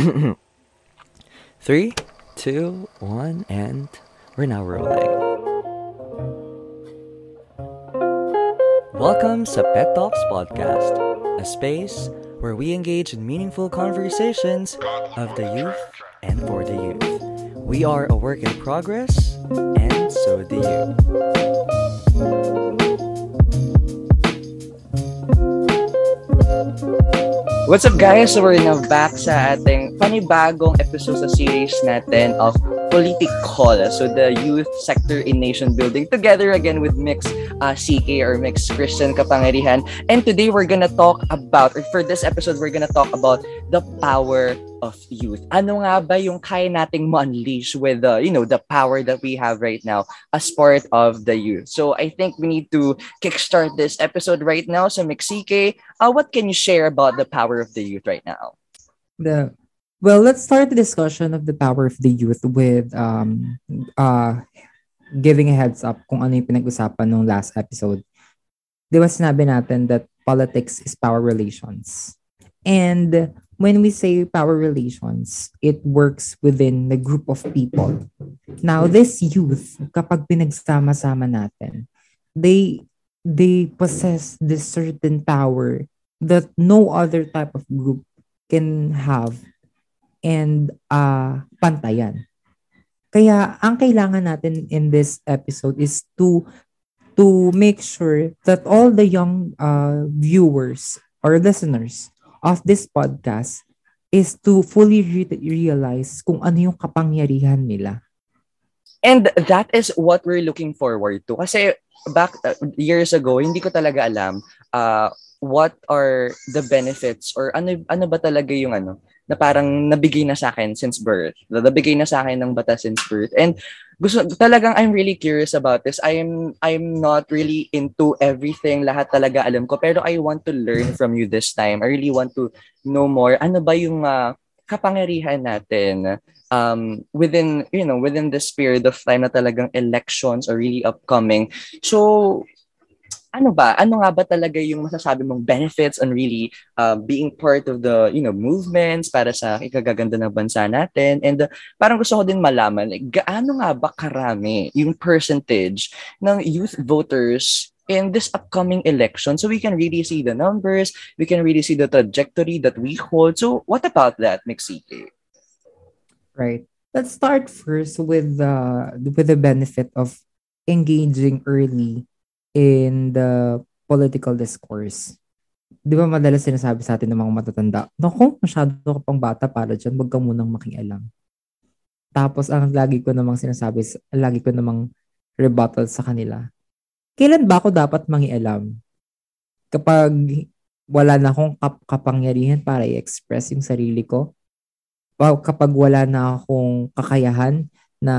Three, two, one, and we're now rolling. Welcome to Pet Talks Podcast, a space where we engage in meaningful conversations of the youth and for the youth. We are a work in progress, and so do you. What's up guys? We're now back sa ating panibagong episode sa series natin of Political. So the youth sector in nation building together again with Mix uh, CK or Mix Christian Kapangerihan. And today we're gonna talk about, or for this episode, we're gonna talk about the power of youth. Ano nga ba yung kaya nating ma-unleash with the, you know, the power that we have right now as part of the youth. So I think we need to kickstart this episode right now. So Mix CK, uh, what can you share about the power of the youth right now? The Well, let's start the discussion of the power of the youth with um uh giving a heads up kung ano yung pinag-usapan nung last episode. Di ba sinabi natin that politics is power relations. And when we say power relations, it works within the group of people. Now, this youth, kapag pinagsama-sama natin, they they possess this certain power that no other type of group can have and uh, pantayan. Kaya ang kailangan natin in this episode is to to make sure that all the young uh, viewers or listeners of this podcast is to fully re- realize kung ano yung kapangyarihan nila. And that is what we're looking forward to. Kasi back uh, years ago, hindi ko talaga alam uh, what are the benefits or ano ano ba talaga yung ano na parang nabigay na sa akin since birth. Nabigay na sa akin ng bata since birth. And gusto talagang I'm really curious about this. I am I'm not really into everything, lahat talaga alam ko, pero I want to learn from you this time. I really want to know more. Ano ba yung uh, kapangyarihan natin um within you know within this period of time na talagang elections are really upcoming. So ano ba? Ano nga ba talaga yung masasabi mong benefits on really uh, being part of the, you know, movements para sa ikagaganda ng bansa natin? And uh, parang gusto ko din malaman, like, gaano nga ba karami yung percentage ng youth voters in this upcoming election so we can really see the numbers, we can really see the trajectory that we hold. So what about that, Mixike? Right. Let's start first with the with the benefit of engaging early in the political discourse. Di ba madalas sinasabi sa atin ng mga matatanda, Naku, masyado ka pang bata para dyan, wag ka munang makialam. Tapos ang lagi ko namang sinasabi, lagi ko namang rebuttal sa kanila. Kailan ba ako dapat mangialam? Kapag wala na akong kap- kapangyarihan para i-express yung sarili ko? Kapag wala na akong kakayahan na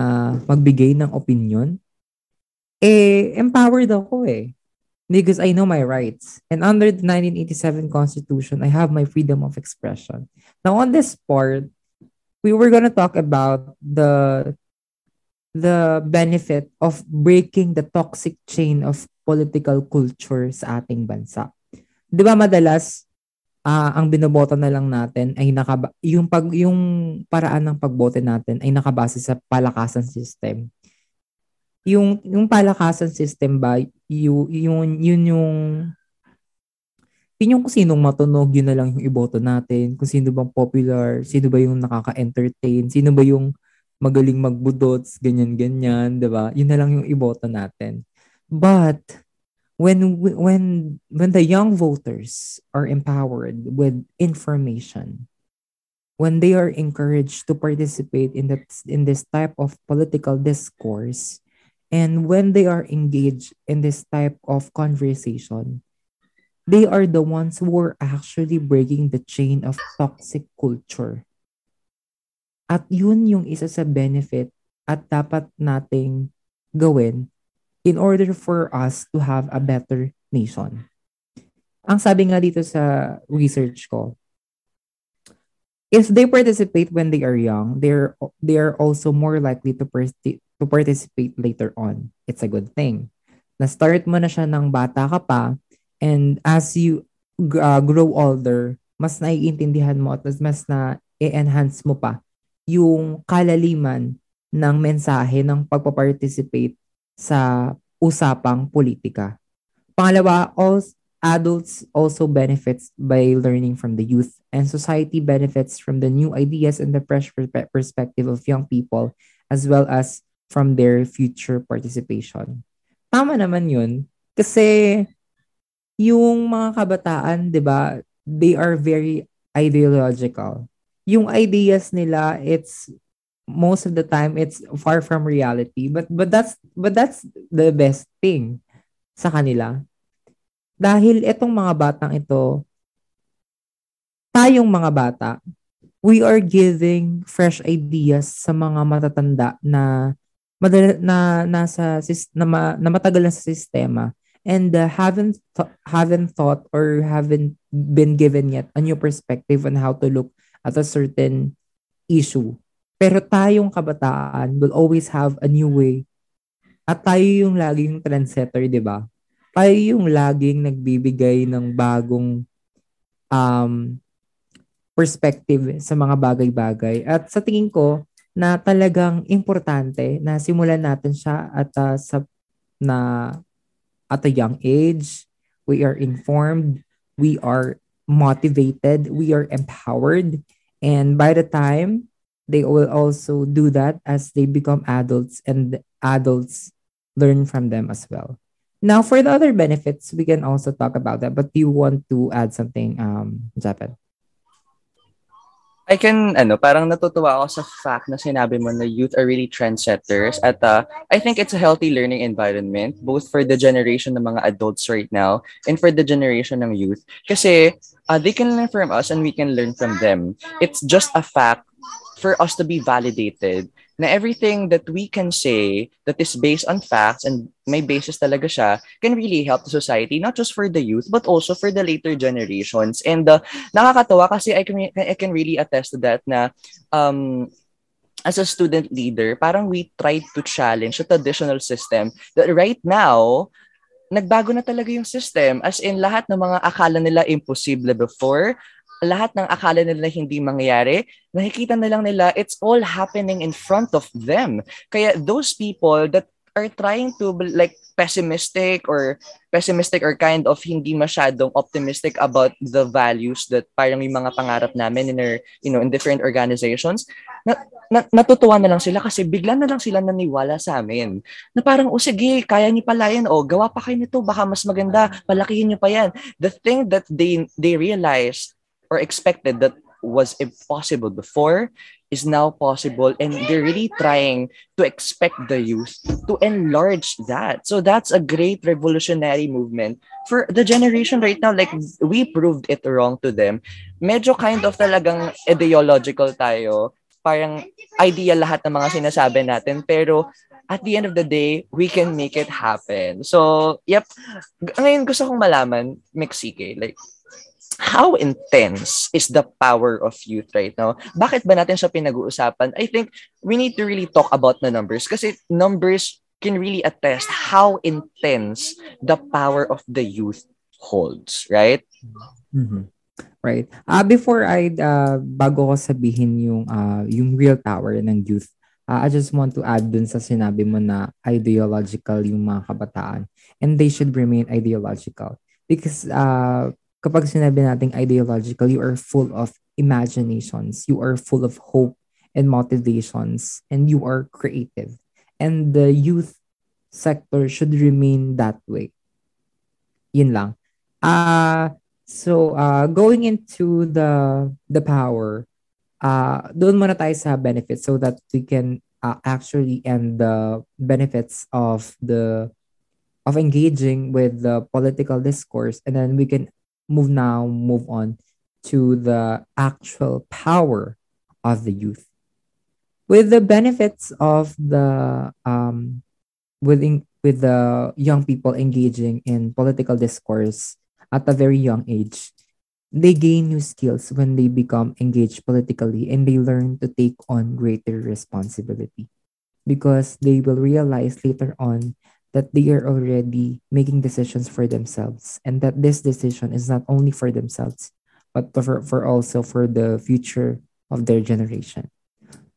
magbigay ng opinion? Eh, empowered ako eh. Because I know my rights. And under the 1987 Constitution, I have my freedom of expression. Now, on this part, we were going to talk about the the benefit of breaking the toxic chain of political culture sa ating bansa. 'Di ba madalas uh, ang binoboto na lang natin ay nakaba yung pag yung paraan ng pagboto natin ay nakabase sa palakasan system yung yung palakasan system ba yung yun yun yung yun yung kung sinong matunog, yun na lang yung iboto natin. Kung sino bang popular, sino ba yung nakaka-entertain, sino ba yung magaling magbudots, ganyan-ganyan, di ba? Yun na lang yung iboto natin. But, when, when, when the young voters are empowered with information, when they are encouraged to participate in that in this type of political discourse, And when they are engaged in this type of conversation, they are the ones who are actually breaking the chain of toxic culture. At yun yung isa sa benefit at dapat nating gawin in order for us to have a better nation. Ang sabi nga dito sa research ko, if they participate when they are young, they're they are also more likely to to participate later on. It's a good thing. Na-start mo na siya ng bata ka pa and as you uh, grow older, mas naiintindihan mo at mas na i-enhance mo pa yung kalaliman ng mensahe ng pagpa-participate sa usapang politika. Pangalawa, all adults also benefits by learning from the youth and society benefits from the new ideas and the fresh perspective of young people as well as from their future participation. Tama naman yun kasi yung mga kabataan, 'di ba, they are very ideological. Yung ideas nila, it's most of the time it's far from reality but but that's but that's the best thing sa kanila dahil itong mga batang ito, tayong mga bata, we are giving fresh ideas sa mga matatanda na madala, na nasa na, na matagal na sa sistema and uh, haven't th- haven't thought or haven't been given yet a new perspective on how to look at a certain issue. Pero tayong kabataan will always have a new way. At tayo yung laging trendsetter, di ba? Tayo yung laging nagbibigay ng bagong um, perspective sa mga bagay-bagay. At sa tingin ko, na talagang importante na simulan natin siya at uh, sa na at a young age, we are informed, we are motivated, we are empowered, and by the time they will also do that as they become adults and adults learn from them as well. Now, for the other benefits, we can also talk about that. But do you want to add something, um, Japan? I can, ano, parang natutuwa ako sa fact na sinabi mo na youth are really trendsetters at uh, I think it's a healthy learning environment both for the generation ng mga adults right now and for the generation ng youth. Kasi uh, they can learn from us and we can learn from them. It's just a fact for us to be validated na everything that we can say that is based on facts and may basis talaga siya can really help the society, not just for the youth, but also for the later generations. And uh, nakakatawa kasi I can, I can really attest to that na um, as a student leader, parang we tried to challenge the traditional system that right now, nagbago na talaga yung system. As in, lahat ng mga akala nila imposible before, lahat ng akala nila hindi mangyayari, nakikita na lang nila it's all happening in front of them. Kaya those people that are trying to like pessimistic or pessimistic or kind of hindi masyadong optimistic about the values that parang yung mga pangarap namin in our, you know, in different organizations, na, na, natutuwa na lang sila kasi bigla na lang sila naniwala sa amin. Na parang, o oh, sige, kaya niyo pala yan, o gawa pa kayo nito, baka mas maganda, palakihin niyo pa yan. The thing that they, they realize or expected that was impossible before is now possible. And they're really trying to expect the youth to enlarge that. So that's a great revolutionary movement for the generation right now. Like we proved it wrong to them. Medyo kind of talagang ideological tayo. Parang idea lahat ng mga sinasabi natin. Pero at the end of the day, we can make it happen. So, yep. Ngayon gusto kong malaman, Mexique, like, how intense is the power of youth right now? Bakit ba natin siya pinag-uusapan? I think we need to really talk about the numbers kasi numbers can really attest how intense the power of the youth holds, right? Mm-hmm. Right. Uh, before I, uh, bago ko sabihin yung, uh, yung real power ng youth, uh, I just want to add dun sa sinabi mo na ideological yung mga kabataan and they should remain ideological because uh, kapag sinabi nating ideological, you are full of imaginations, you are full of hope and motivations, and you are creative. And the youth sector should remain that way. Yun lang. Uh, so, uh, going into the the power, uh, doon muna tayo benefits so that we can uh, actually end the benefits of the of engaging with the political discourse and then we can move now move on to the actual power of the youth. With the benefits of the um within with the young people engaging in political discourse at a very young age they gain new skills when they become engaged politically and they learn to take on greater responsibility because they will realize later on that they are already making decisions for themselves and that this decision is not only for themselves but for, for also for the future of their generation.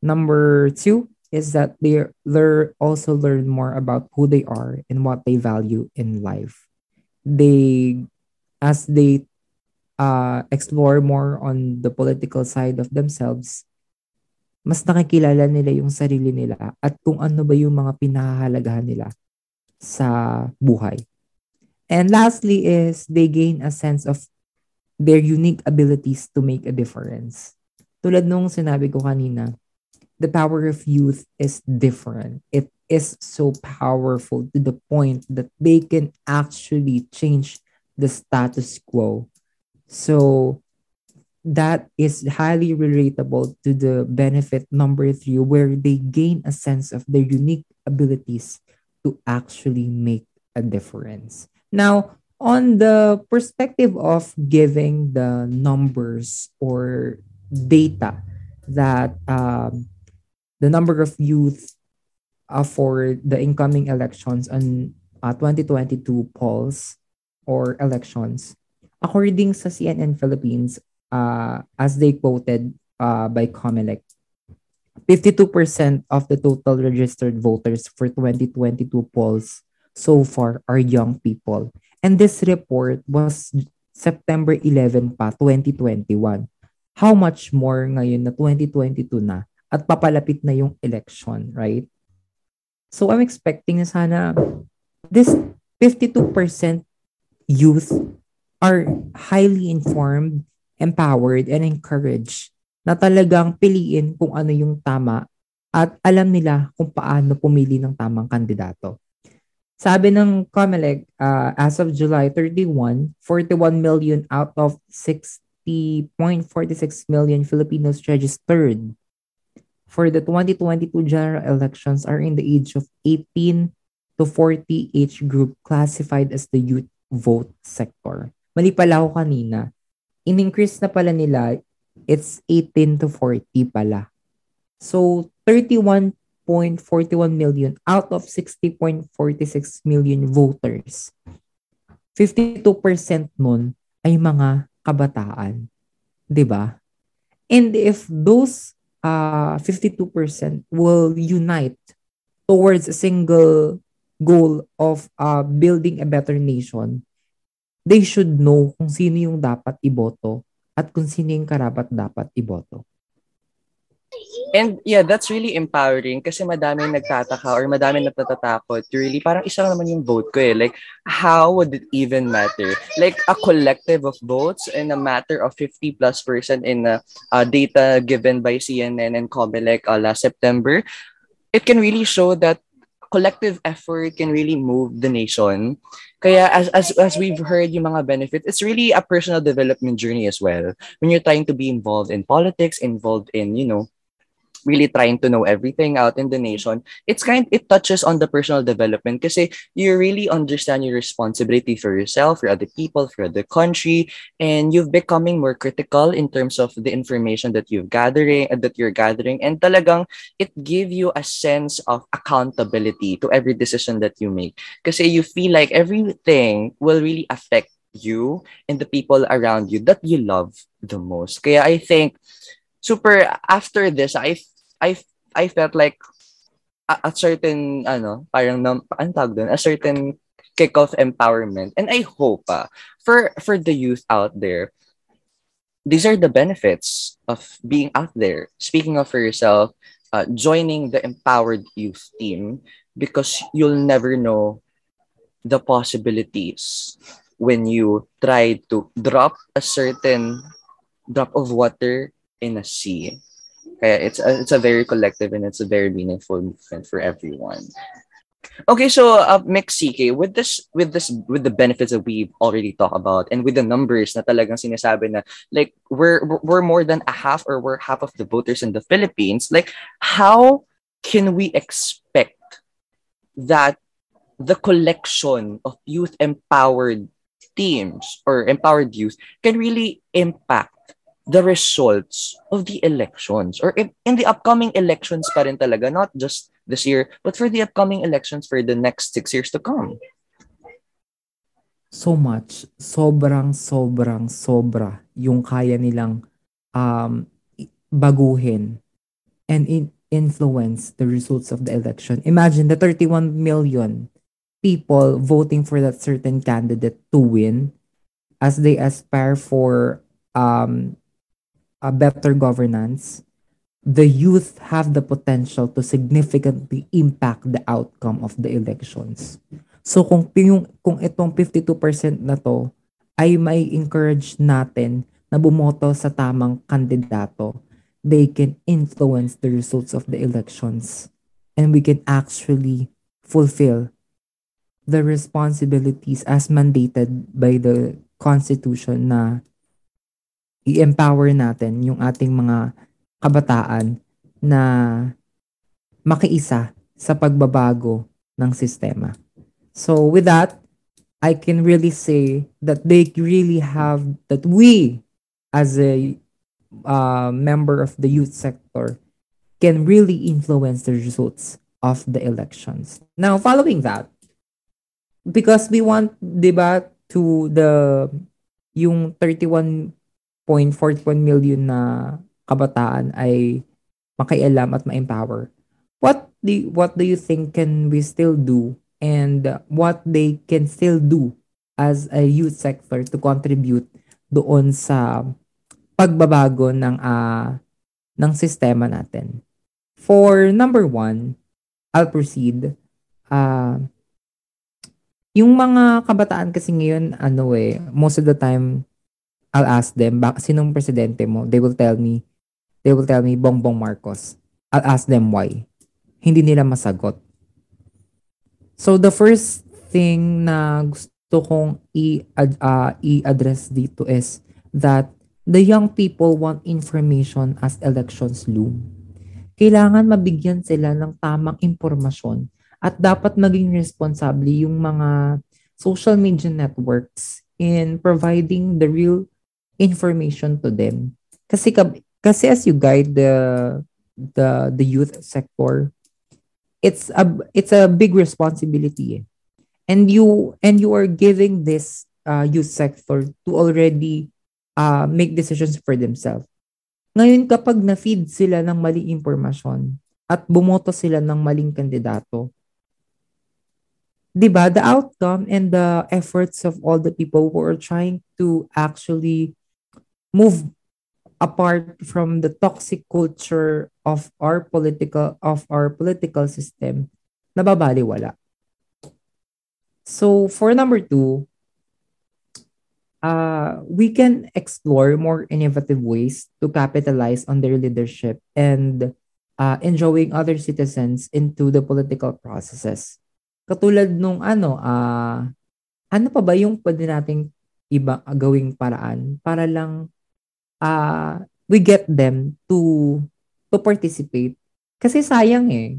Number two is that they learn also learn more about who they are and what they value in life. They as they uh, explore more on the political side of themselves, mas nakikilala nila yung sarili nila at kung ano ba yung mga pinahahalagahan nila sa buhay. And lastly is they gain a sense of their unique abilities to make a difference. Tulad nung sinabi ko kanina, the power of youth is different. It is so powerful to the point that they can actually change the status quo. So that is highly relatable to the benefit number three, where they gain a sense of their unique abilities to actually make a difference. Now, on the perspective of giving the numbers or data that um, the number of youth uh, for the incoming elections on uh, 2022 polls or elections, according sa CNN Philippines, uh, as they quoted uh, by Comelec, 52% of the total registered voters for 2022 polls so far are young people. And this report was September 11 pa, 2021. How much more ngayon na 2022 na at papalapit na yung election, right? So I'm expecting na sana this 52% youth are highly informed empowered and encouraged na talagang piliin kung ano yung tama at alam nila kung paano pumili ng tamang kandidato. Sabi ng COMELEC, uh, as of July 31, 41 million out of 60.46 million Filipinos registered for the 2022 general elections are in the age of 18 to 40 age group classified as the youth vote sector. Mali pala ako kanina in-increase na pala nila, it's 18 to 40 pala. So, 31.41 million out of 60.46 million voters. 52% nun ay mga kabataan. 'Di ba? And if those uh, 52% will unite towards a single goal of uh, building a better nation, they should know kung sino yung dapat iboto at kung sino yung karapat dapat iboto. And yeah, that's really empowering kasi madami nagtataka or madami nagtatatakot. Really, parang isa naman yung vote ko eh. Like, how would it even matter? Like, a collective of votes in a matter of 50 plus percent in uh, uh, data given by CNN and Comelec uh, last September, it can really show that collective effort can really move the nation. Kaya as, as, as we've heard yung mga benefits, it's really a personal development journey as well. When you're trying to be involved in politics, involved in, you know, really trying to know everything out in the nation, it's kind it touches on the personal development kasi you really understand your responsibility for yourself, for other people, for the country, and you've becoming more critical in terms of the information that you've gathering uh, that you're gathering, and talagang it give you a sense of accountability to every decision that you make. Kasi you feel like everything will really affect you and the people around you that you love the most. Kaya I think super after this I I I felt like a, a certain ano, parang nam, ano tawag a certain kick of empowerment. And I hope uh, for for the youth out there, these are the benefits of being out there, speaking of for yourself, uh, joining the empowered youth team because you'll never know the possibilities when you try to drop a certain drop of water in a sea Kaya it's a, it's a very collective and it's a very meaningful movement for everyone. Okay, so uh, Mix CK, with this with this with the benefits that we've already talked about and with the numbers na talagang sinasabi na like we're we're more than a half or we're half of the voters in the Philippines, like how can we expect that the collection of youth empowered teams or empowered youth can really impact the results of the elections or in, in the upcoming elections pa rin talaga, not just this year, but for the upcoming elections for the next six years to come. So much. Sobrang, sobrang, sobra yung kaya nilang um, baguhin and in- influence the results of the election. Imagine the 31 million people voting for that certain candidate to win as they aspire for um, a better governance. The youth have the potential to significantly impact the outcome of the elections. So kung yung kung itong 52% na to ay may encourage natin na bumoto sa tamang kandidato, they can influence the results of the elections and we can actually fulfill the responsibilities as mandated by the constitution na i-empower natin yung ating mga kabataan na makiisa sa pagbabago ng sistema. So with that, I can really say that they really have, that we as a uh, member of the youth sector can really influence the results of the elections. Now, following that, because we want, di ba, to the, yung 31.41 million na kabataan ay makialam at ma-empower. What do, what do you think can we still do and what they can still do as a youth sector to contribute doon sa pagbabago ng uh, ng sistema natin. For number one, I'll proceed. Uh, yung mga kabataan kasi ngayon, ano eh, most of the time, I'll ask them, bak sinong presidente mo? They will tell me, they will tell me, Bongbong Marcos. I'll ask them why. Hindi nila masagot. So the first thing na gusto kong i uh, i-address dito is that the young people want information as elections loom. Kailangan mabigyan sila ng tamang impormasyon at dapat maging responsable yung mga social media networks in providing the real information to them. Kasi kasi as you guide the the the youth sector, it's a it's a big responsibility eh. and you and you are giving this uh, youth sector to already uh, make decisions for themselves ngayon kapag na-feed sila ng maling impormasyon at bumoto sila ng maling kandidato 'di ba the outcome and the efforts of all the people who are trying to actually move apart from the toxic culture of our political of our political system nababaliwala. So for number two, uh, we can explore more innovative ways to capitalize on their leadership and uh, enjoying other citizens into the political processes. Katulad nung ano, uh, ano pa ba yung pwede nating iba gawing paraan para lang uh, we get them to to participate. Kasi sayang eh.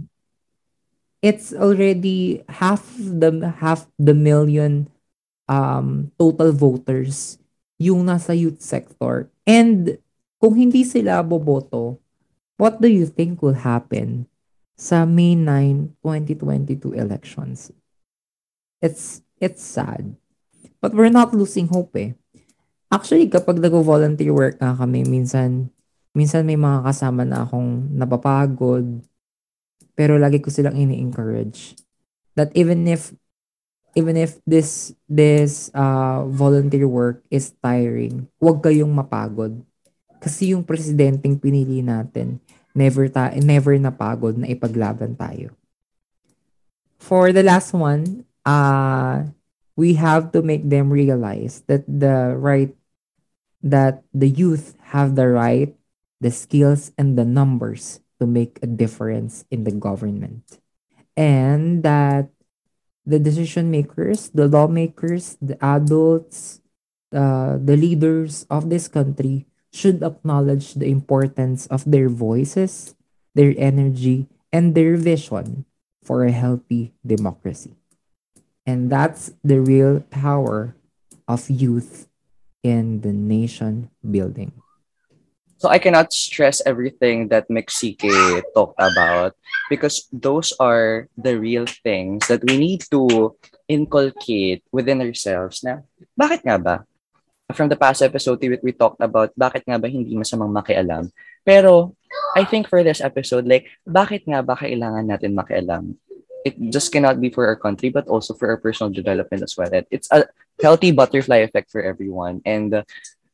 It's already half the half the million um total voters yung nasa youth sector. And kung hindi sila boboto, what do you think will happen sa May 9, 2022 elections? It's it's sad. But we're not losing hope eh. Actually, kapag nag-volunteer work nga kami, minsan, minsan may mga kasama na akong napapagod, pero lagi ko silang ini-encourage that even if even if this this uh, volunteer work is tiring, huwag kayong mapagod. Kasi yung presidenteng pinili natin, never ta never napagod na ipaglaban tayo. For the last one, uh, we have to make them realize that the right that the youth have the right, the skills, and the numbers to make a difference in the government. And that the decision makers, the lawmakers, the adults, uh, the leaders of this country should acknowledge the importance of their voices, their energy, and their vision for a healthy democracy. And that's the real power of youth in the nation building. So I cannot stress everything that Mexique talked about because those are the real things that we need to inculcate within ourselves na bakit nga ba? From the past episode we, we talked about bakit nga ba hindi masamang makialam Pero, I think for this episode, like, bakit nga ba kailangan natin makialam? It just cannot be for our country, but also for our personal development as well. It- It's a healthy butterfly effect for everyone. And, uh,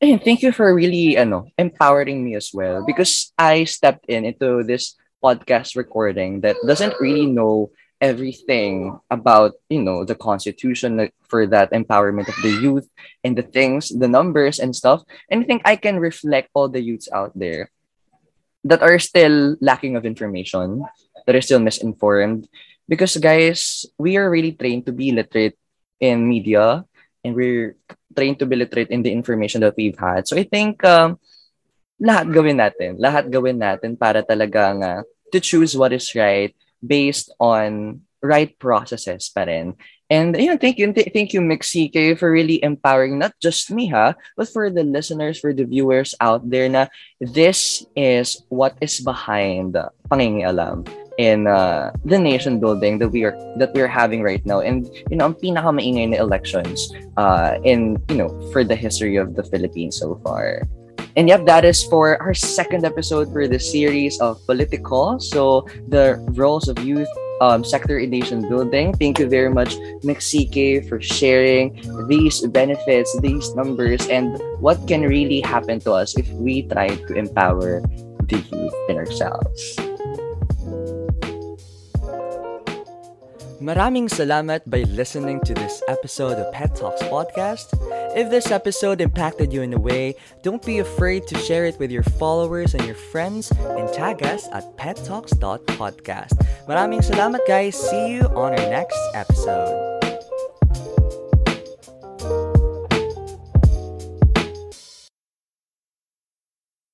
ayun, thank you for really, ano, empowering me as well. Because I stepped in into this podcast recording that doesn't really know everything about you know the constitution for that empowerment of the youth and the things the numbers and stuff and i think i can reflect all the youths out there that are still lacking of information that are still misinformed because guys we are really trained to be literate in media and we're trained to be literate in the information that we've had so i think um, lahat gawin natin lahat gawin natin para talaga nga to choose what is right based on right processes pa rin. And yun, thank you, th- thank you, Mixike, for really empowering not just me, ha, but for the listeners, for the viewers out there na this is what is behind pangingialam in uh, the nation building that we are that we're having right now and you know ang pinakamaingay na elections uh, in you know for the history of the Philippines so far and yep, that is for our second episode for the series of Political. So the roles of youth um, sector in nation building. Thank you very much, Mexique, for sharing these benefits, these numbers, and what can really happen to us if we try to empower the youth in ourselves. Maraming salamat by listening to this episode of Pet Talks Podcast. If this episode impacted you in a way, don't be afraid to share it with your followers and your friends and tag us at pettalks.podcast. Maraming salamat guys. See you on our next episode.